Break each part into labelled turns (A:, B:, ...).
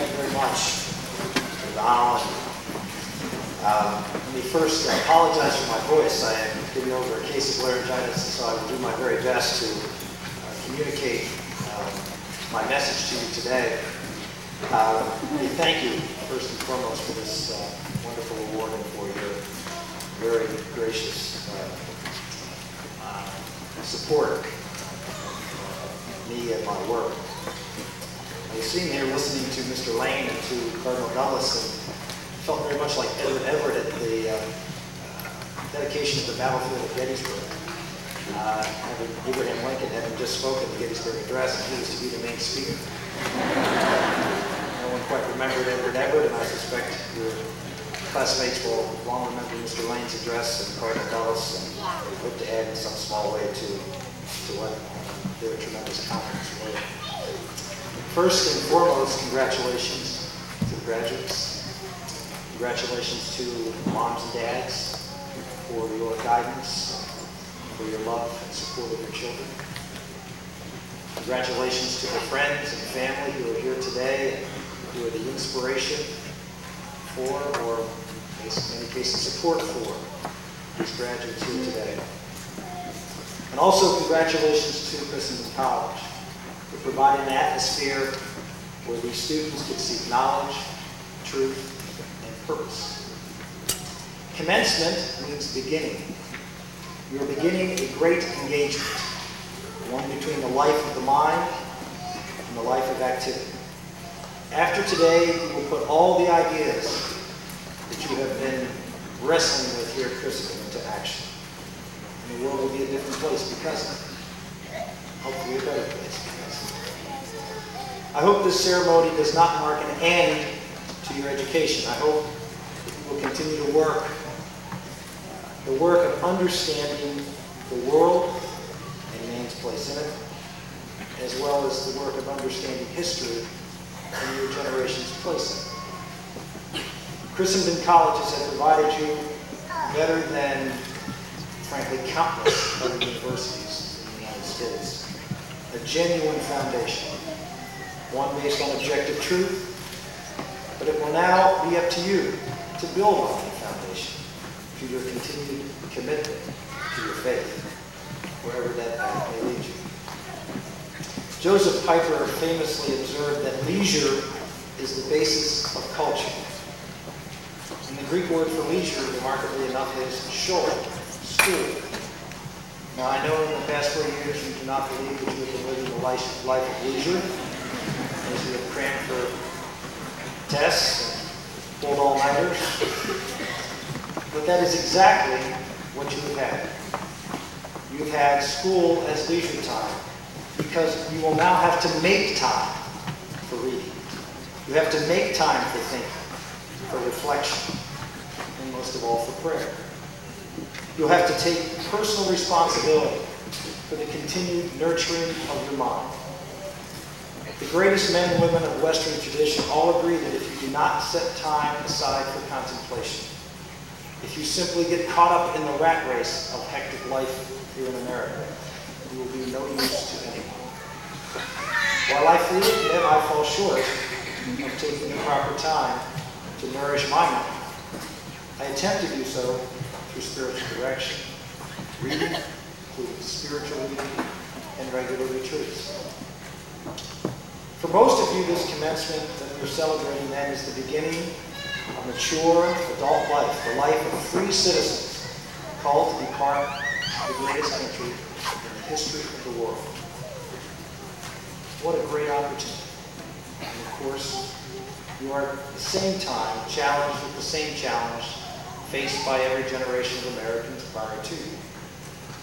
A: Thank you very much. Um, Let me first apologize for my voice. I am getting over a case of laryngitis, so I will do my very best to uh, communicate um, my message to you today. Uh, let me Thank you, first and foremost, for this uh, wonderful award and for your very gracious uh, uh, support of me and my work. I was sitting here listening to Mr. Lane and to Cardinal Dulles and felt very much like Edward Everett at the uh, dedication of the battlefield of Gettysburg. Uh, Abraham Lincoln having just spoken the Gettysburg Address, and he was to be the main speaker. No one quite remembered Edward Everett, and I suspect your classmates will long remember Mr. Lane's address and Cardinal Dulles, and hope to add in some small way to, to what their tremendous comments were. First and foremost, congratulations to the graduates. Congratulations to moms and dads for your guidance, for your love and support of your children. Congratulations to the friends and family who are here today and who are the inspiration for, or in many cases, support for these graduates here today. And also congratulations to Christendom College for providing an atmosphere where these students could seek knowledge, truth, and purpose. Commencement means beginning. You're beginning a great engagement, one between the life of the mind and the life of activity. After today, you will put all the ideas that you have been wrestling with here at Christendom into action. And the world will be a different place because of it. Hopefully a better place. I hope this ceremony does not mark an end to your education. I hope that you will continue to work the work of understanding the world and man's place in it, as well as the work of understanding history and your generation's place in it. Christendom colleges have provided you better than, frankly, countless other universities in the United States. A genuine foundation, one based on objective truth, but it will now be up to you to build on that foundation through your continued commitment to your faith, wherever that path may lead you. Josef Pieper famously observed that leisure is the basis of culture. And the Greek word for leisure, remarkably enough, is shul, school. Now, I know in the past four years you do not believe that you have been living the life, life of leisure, as you have crammed for tests and pulled all-nighters. But that is exactly what you have had. You've had school as leisure time because you will now have to make time for reading. You have to make time for thinking, for reflection, and most of all for prayer. You'll have to take personal responsibility for the continued nurturing of your mind. The greatest men and women of Western tradition all agree that if you do not set time aside for contemplation, if you simply get caught up in the rat race of hectic life here in America, you will be no use to anyone. While I freely admit I fall short of taking the proper time to nourish my mind, I attempt to do so through spiritual direction, reading, including spiritual reading, and regular retreats. For most of you, this commencement that we're celebrating then is the beginning of mature adult life, the life of free citizens called to be part of the greatest country in the history of the world. What a great opportunity. And of course, you are at the same time challenged with the same challenge faced by every generation of Americans prior to you,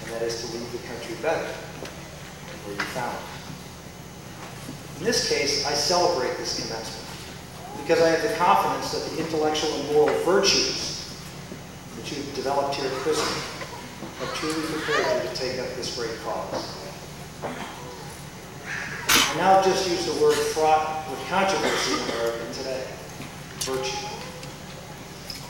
A: and that is to leave the country better than where you found it. In this case, I celebrate this commencement because I have the confidence that the intellectual and moral virtues that you've developed here at Christendom have truly prepared you to take up this great cause. I now just use the word fraught with controversy in America today, virtue.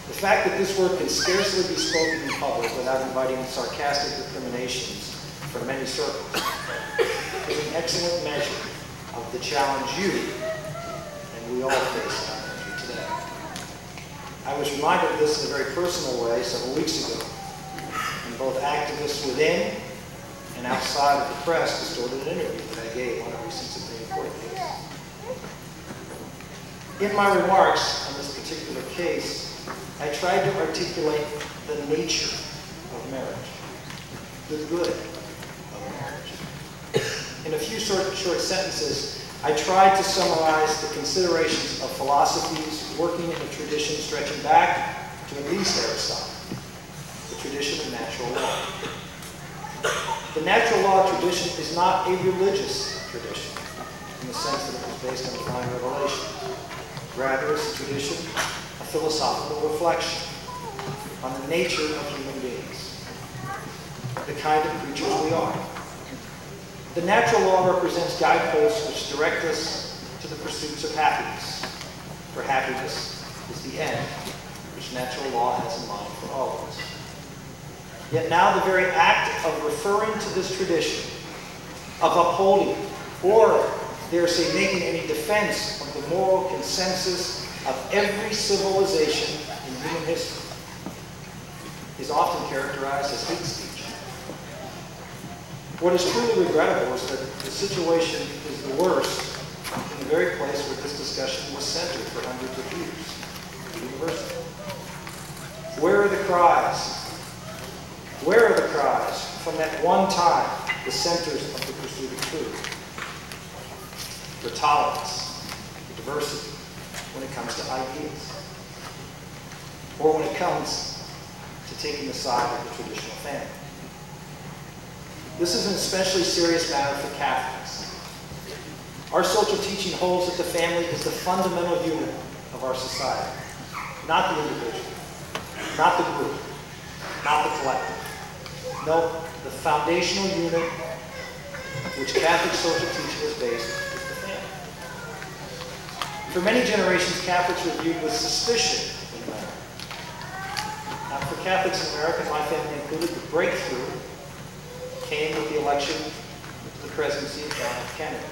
A: The fact that this word can scarcely be spoken in public without inviting sarcastic recriminations from many circles is an excellent measure of the challenge you and we all face in our country today. I was reminded of this in a very personal way several weeks ago, when both activists within and outside of the press distorted an interview that I gave on a recent Supreme Court case. In my remarks on this particular case, I tried to articulate the nature of marriage, the good of marriage. In a few short, short sentences, I tried to summarize the considerations of philosophies working in a tradition stretching back to at least Aristotle, the tradition of natural law. The natural law tradition is not a religious tradition in the sense that it was based on divine revelation. Rather, it's a tradition philosophical reflection on the nature of human beings, the kind of creatures we are. The natural law represents guideposts which direct us to the pursuits of happiness, for happiness is the end which natural law has in mind for all of us. Yet now the very act of referring to this tradition, of upholding, or dare say making any defense of the moral consensus of every civilization in human history, is often characterized as hate speech. What is truly regrettable is that the situation is the worst in the very place where this discussion was centered for hundreds of years, the university. Where are the cries where are the cries from that one time the centers of the pursuit of truth? For tolerance, for diversity, when it comes to ideas, or when it comes to taking the side of the traditional family. This is an especially serious matter for Catholics. Our social teaching holds that the family is the fundamental unit of our society, not the individual, not the group, not the collective. No, the foundational unit which Catholic social teaching is based. For many generations, Catholics were viewed with suspicion in America. For Catholics in America, my family included, the breakthrough came with the election the presidency of John F. Kennedy.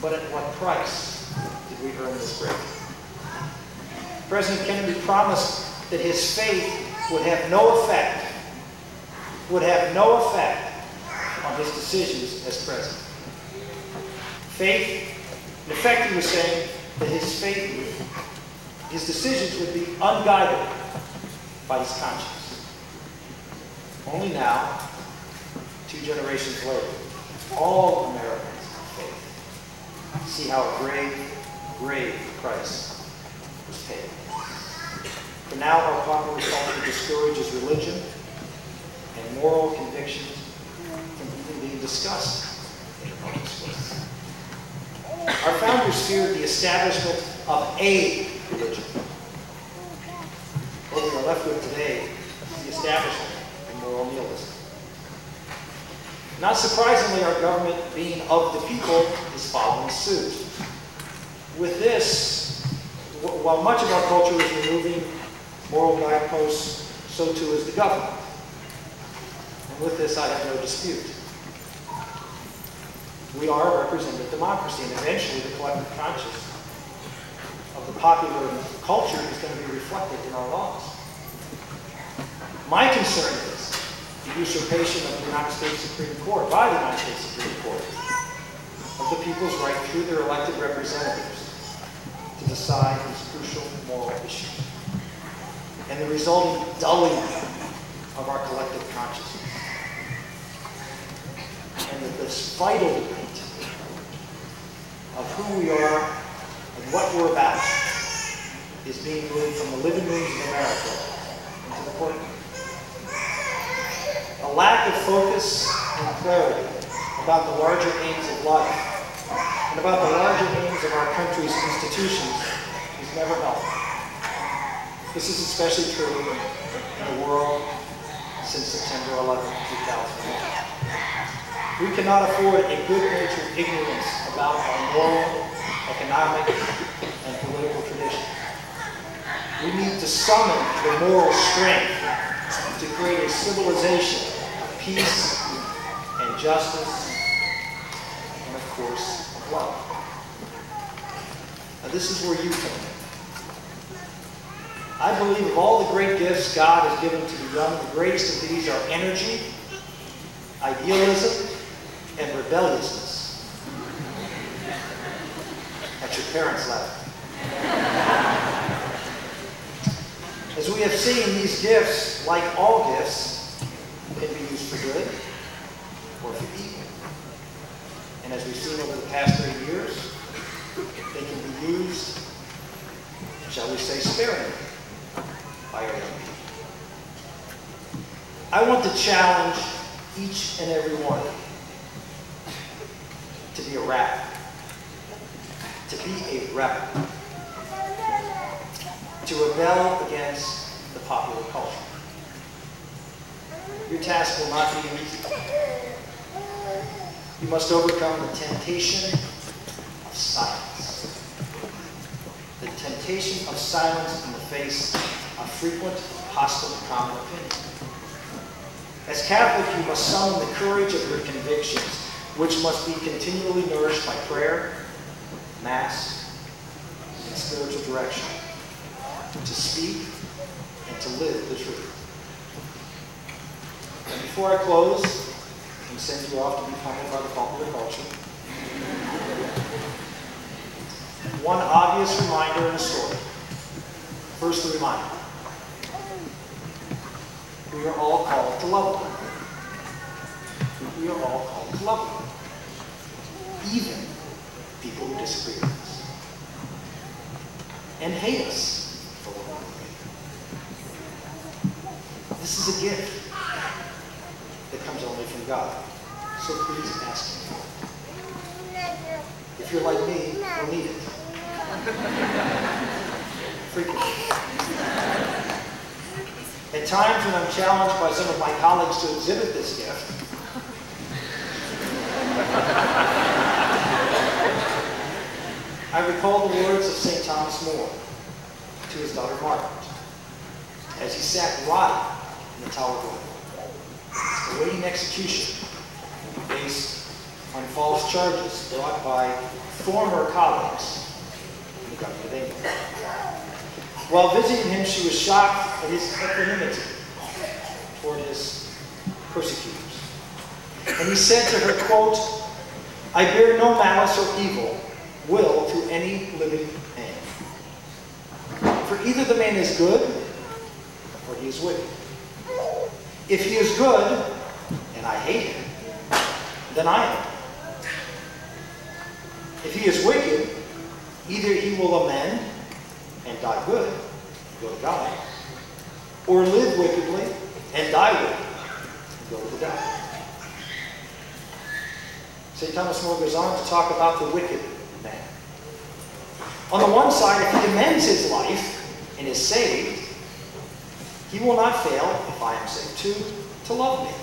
A: But at what price did we earn this breakthrough? President Kennedy promised that his faith would have no effect would have no effect on his decisions as president. Faith, in effect, he was saying that his faith, would, his decisions would be unguided by his conscience. Only now, two generations later, all Americans of faith see how a grave, grave price was paid. For now, our popular culture discourages religion and moral convictions from being discussed in the public square. Our founders feared the establishment of a religion. What we are left with today is the establishment of moral nihilism. Not surprisingly, our government, being of the people, is following suit. With this, while much of our culture is removing moral guideposts, so too is the government. And with this, I have no dispute. We are a representative democracy, and eventually the collective conscience of the popular culture is going to be reflected in our laws. My concern is the usurpation of the United States Supreme Court by the United States Supreme Court of the people's right through their elected representatives to decide these crucial moral issues and the resulting dulling of our collective consciousness. And that this vital of who we are and what we're about is being moved from the living rooms of America into the courtroom. A lack of focus and clarity about the larger aims of life and about the larger aims of our country's institutions is never helpful. This is especially true in the world since September 11, 2001. We cannot afford a good-natured ignorance about our moral, economic, and political traditions. We need to summon the moral strength to create a civilization of peace and justice and, of course, of love. Now, this is where you come in. I believe of all the great gifts God has given to the young, the greatest of these are energy, idealism, and rebelliousness. That's your parents' laugh. As we have seen, these gifts, like all gifts, can be used for good or for evil. And as we've seen over the past three years, they can be used, shall we say, sparingly by our young people. I want to challenge each and every one to be a rebel. To be a rebel. To rebel against the popular culture. Your task will not be easy. You must overcome the temptation of silence. The temptation of silence in the face of frequent hostile common opinion. As Catholic, you must summon the courage of your convictions, which must be continually nourished by prayer, Mass, and spiritual direction, to speak and to live the truth. And before I close, and send you off to be pummeled by the popular culture, one obvious reminder in the story. First, the reminder. We are all called to love one. We are all called to love one. Even people who disagree with us. And hate us for what we believe. This is a gift that comes only from God. So please ask Him for it. If you're like me, you'll need it. Frequently. At times when I'm challenged by some of my colleagues to exhibit this gift, I recall the words of St. Thomas More to his daughter Margaret as he sat rotting in the Tower of London, awaiting execution based on false charges brought by former colleagues in the government of England. While visiting him, she was shocked at his equanimity toward his persecutors. And he said to her, quote, I bear no malice or evil will to any living man. For either the man is good or he is wicked. If he is good, and I hate him, then I am. If he is wicked, either he will amend and die good, go to God, or live wickedly and die wicked, go to the. St. Thomas More goes on to talk about the wicked. On the one side, if he amends his life and is saved, he will not fail, if I am saved too, to love me.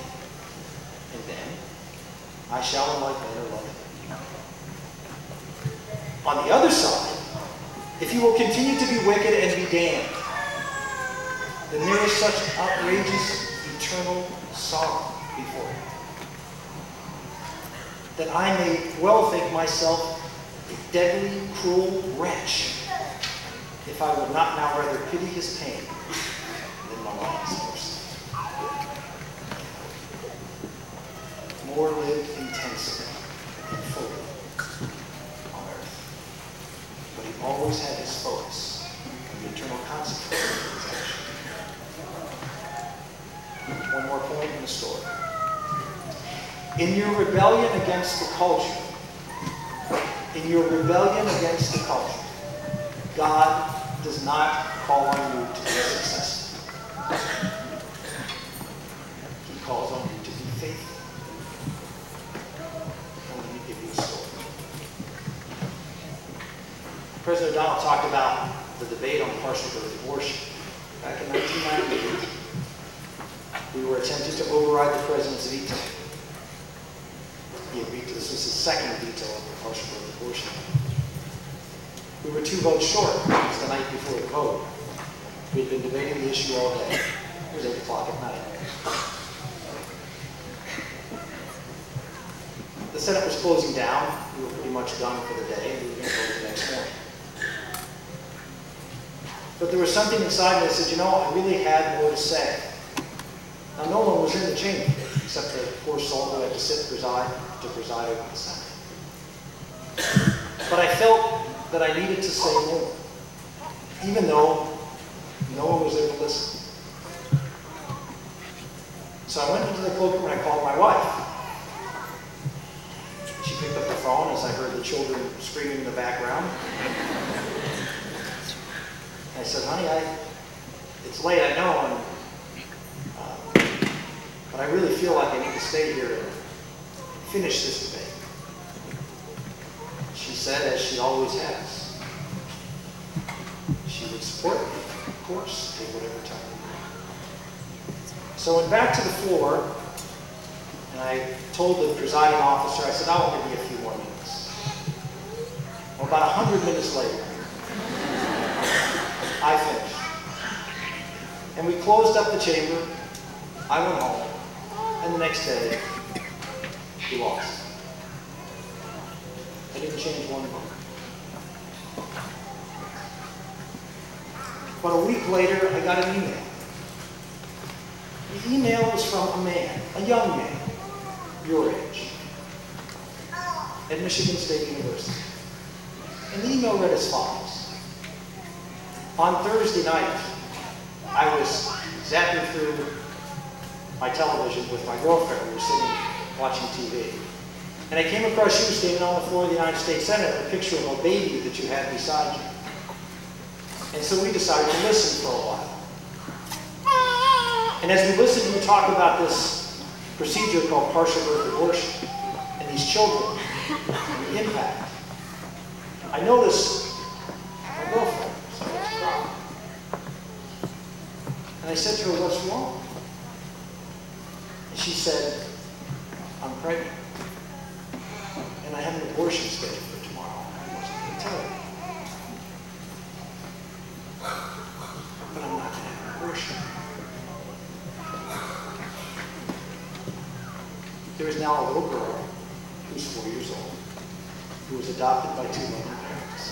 A: And then I shall in like manner love him. On the other side, if he will continue to be wicked and be damned, then there is such outrageous eternal sorrow before him that I may well think myself a deadly, cruel wretch if I would not now rather pity his pain than my longest mercy. More lived intensely and fully on earth, but he always had his focus on the eternal consequences of his action. One more point in the story. In your rebellion against the culture, in your rebellion against the culture, God does not call on you to be successful. He calls on you to be faithful. And let me give you a story. President Donald talked about the debate on partial birth abortion. Back in 1998, we were attempting to override the president's veto. He agreed to this was his second veto on partial birth We were two votes short. It was the night before the vote. We had been debating the issue all day. It was 8 o'clock at night. The Senate was closing down. We were pretty much done for the day. We were going to vote the next morning. But there was something inside me that said, you know, I really had more to say. Now, no one was in the chamber except the poor soul who had to sit preside, to preside over the Senate. But I felt that I needed to say more, even though no one was there to listen. So I went into the cloakroom and I called my wife. She picked up the phone as I heard the children screaming in the background. I said, honey, I, it's late, I know, and, uh, but I really feel like I need to stay here and finish this debate. Said, as she always has, she would support me, of course, take whatever time. So I went back to the floor, and I told the presiding officer, I said, I'll only be a few more minutes. Well, about a hundred minutes later, I finished. And we closed up the chamber. I went home. And the next day, we lost. Didn't change one vote. But a week later, I got an email. The email was from a man, a young man, your age, at Michigan State University. And the email read as follows. On Thursday night, I was zapping through my television with my girlfriend. We were sitting watching TV. And I came across you standing on the floor of the United States Senate, a picture of a baby that you had beside you. And so we decided to listen for a while. And as we listened, you talk about this procedure called partial birth abortion and these children and the impact. I noticed my girlfriend. And I said to her, what's wrong? And she said, I'm pregnant. And I have an abortion scheduled for tomorrow. I wasn't going to tell. But I'm not going to have an abortion. There is now a little girl who's four years old, who was adopted by two loving parents.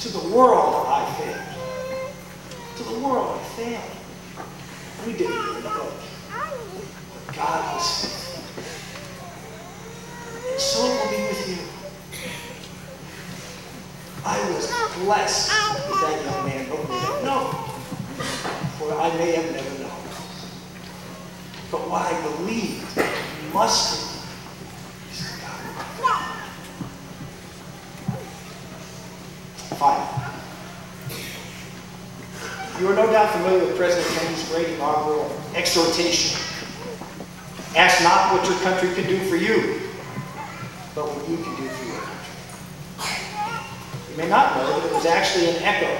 A: To the world, I failed. To the world, I failed. We didn't even know. God was faithful. And so it will be with you. I was blessed with that young man, know. For I may have never known. But what I believed must be is God. Finally, you are no doubt familiar with President Kennedy's great inaugural exhortation. Ask not what your country can do for you, but what you can do for your country. You may not know that it was actually an echo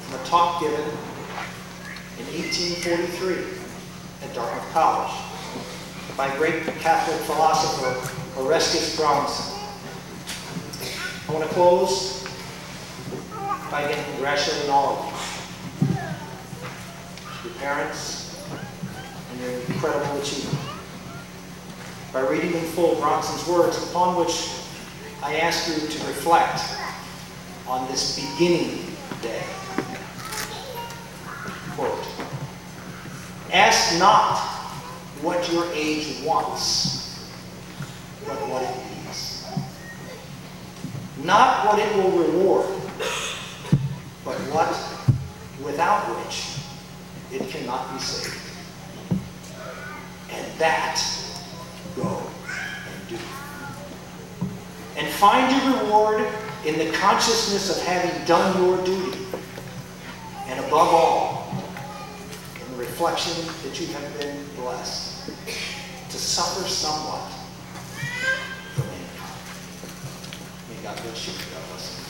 A: from a talk given in 1843 at Dartmouth College by great Catholic philosopher Orestes Brownson. I want to close by again congratulating all of you, your parents, and your incredible achievement. By reading in full Brownson's words, upon which I ask you to reflect on this beginning day. Quote, Ask not what your age wants, but what it needs. Not what it will reward, but what, without which, it cannot be saved. And that, go and do. And find your reward in the consciousness of having done your duty. And above all, in the reflection that you have been blessed to suffer somewhat for mankind. May God bless you. God bless you.